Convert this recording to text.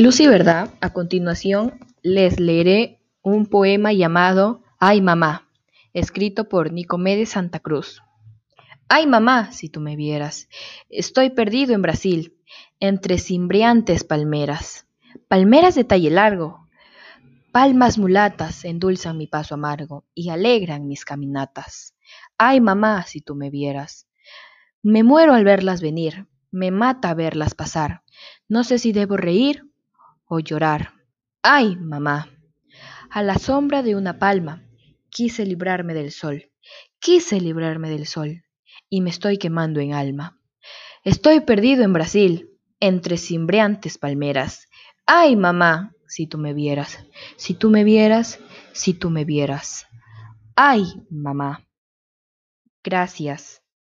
Lucy Verdad, a continuación les leeré un poema llamado Ay mamá, escrito por Nicomedes Santa Cruz. Ay mamá, si tú me vieras, estoy perdido en Brasil, entre cimbriantes palmeras, palmeras de talle largo, palmas mulatas endulzan mi paso amargo y alegran mis caminatas. Ay mamá, si tú me vieras, me muero al verlas venir, me mata verlas pasar, no sé si debo reír o llorar. ¡Ay, mamá! A la sombra de una palma quise librarme del sol, quise librarme del sol, y me estoy quemando en alma. Estoy perdido en Brasil, entre cimbreantes palmeras. ¡Ay, mamá! Si tú me vieras, si tú me vieras, si tú me vieras. ¡Ay, mamá! Gracias.